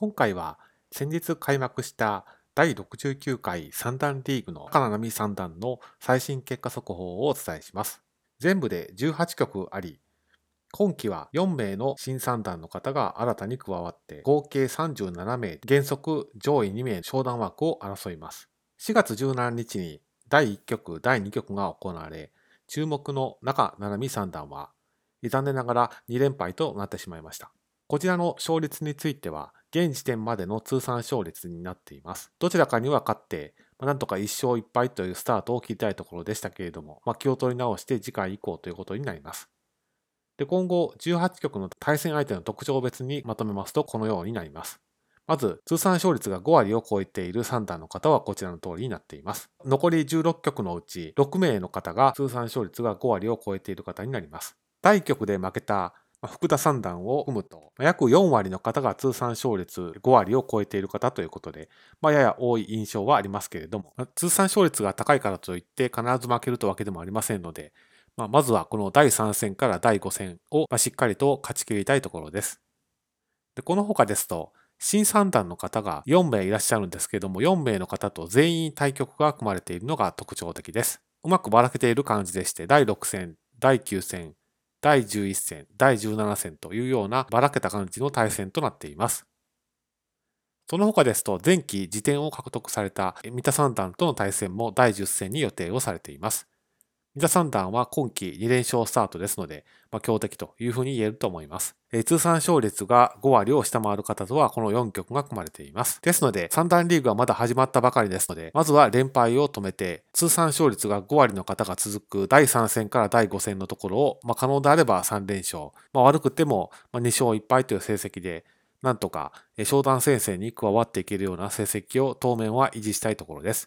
今回は先日開幕した第69回三段リーグの赤名波三段の最新結果速報をお伝えします。全部で18局あり、今期は4名の新三段の方が新たに加わって合計37名原則上位2名商談枠を争います。4月17日に第1局、第2局が行われ、注目の中七海三段は残念ながら2連敗となってしまいました。こちらの勝率については、現時点までの通算勝率になっています。どちらかには勝って、まあ、なんとか1勝1敗というスタートを切りたいところでしたけれども、まあ、気を取り直して次回以降ということになります。で今後、18局の対戦相手の特徴別にまとめますと、このようになります。まず、通算勝率が5割を超えている3段の方はこちらの通りになっています。残り16局のうち6名の方が通算勝率が5割を超えている方になります。第1局で負けた福田三段を含むと、約4割の方が通算勝率5割を超えている方ということで、まあ、やや多い印象はありますけれども、通算勝率が高いからといって必ず負けるというわけでもありませんので、まあ、まずはこの第3戦から第5戦をしっかりと勝ち切りたいところです。でこの他ですと、新三段の方が4名いらっしゃるんですけれども、4名の方と全員対局が組まれているのが特徴的です。うまくばらけている感じでして、第6戦、第9戦、第11戦、第17戦というようなばらけた感じの対戦となっています。その他ですと、前期辞典を獲得された三田三段との対戦も第10戦に予定をされています。三田三段は今季2連勝スタートですので、まあ、強敵というふうに言えると思います。えー、通算勝率が5割を下回る方とはこの4局が組まれています。ですので、三段リーグはまだ始まったばかりですので、まずは連敗を止めて、通算勝率が5割の方が続く第3戦から第5戦のところを、まあ、可能であれば3連勝、まあ、悪くても2勝1敗という成績で、なんとか商談先生に加わっていけるような成績を当面は維持したいところです。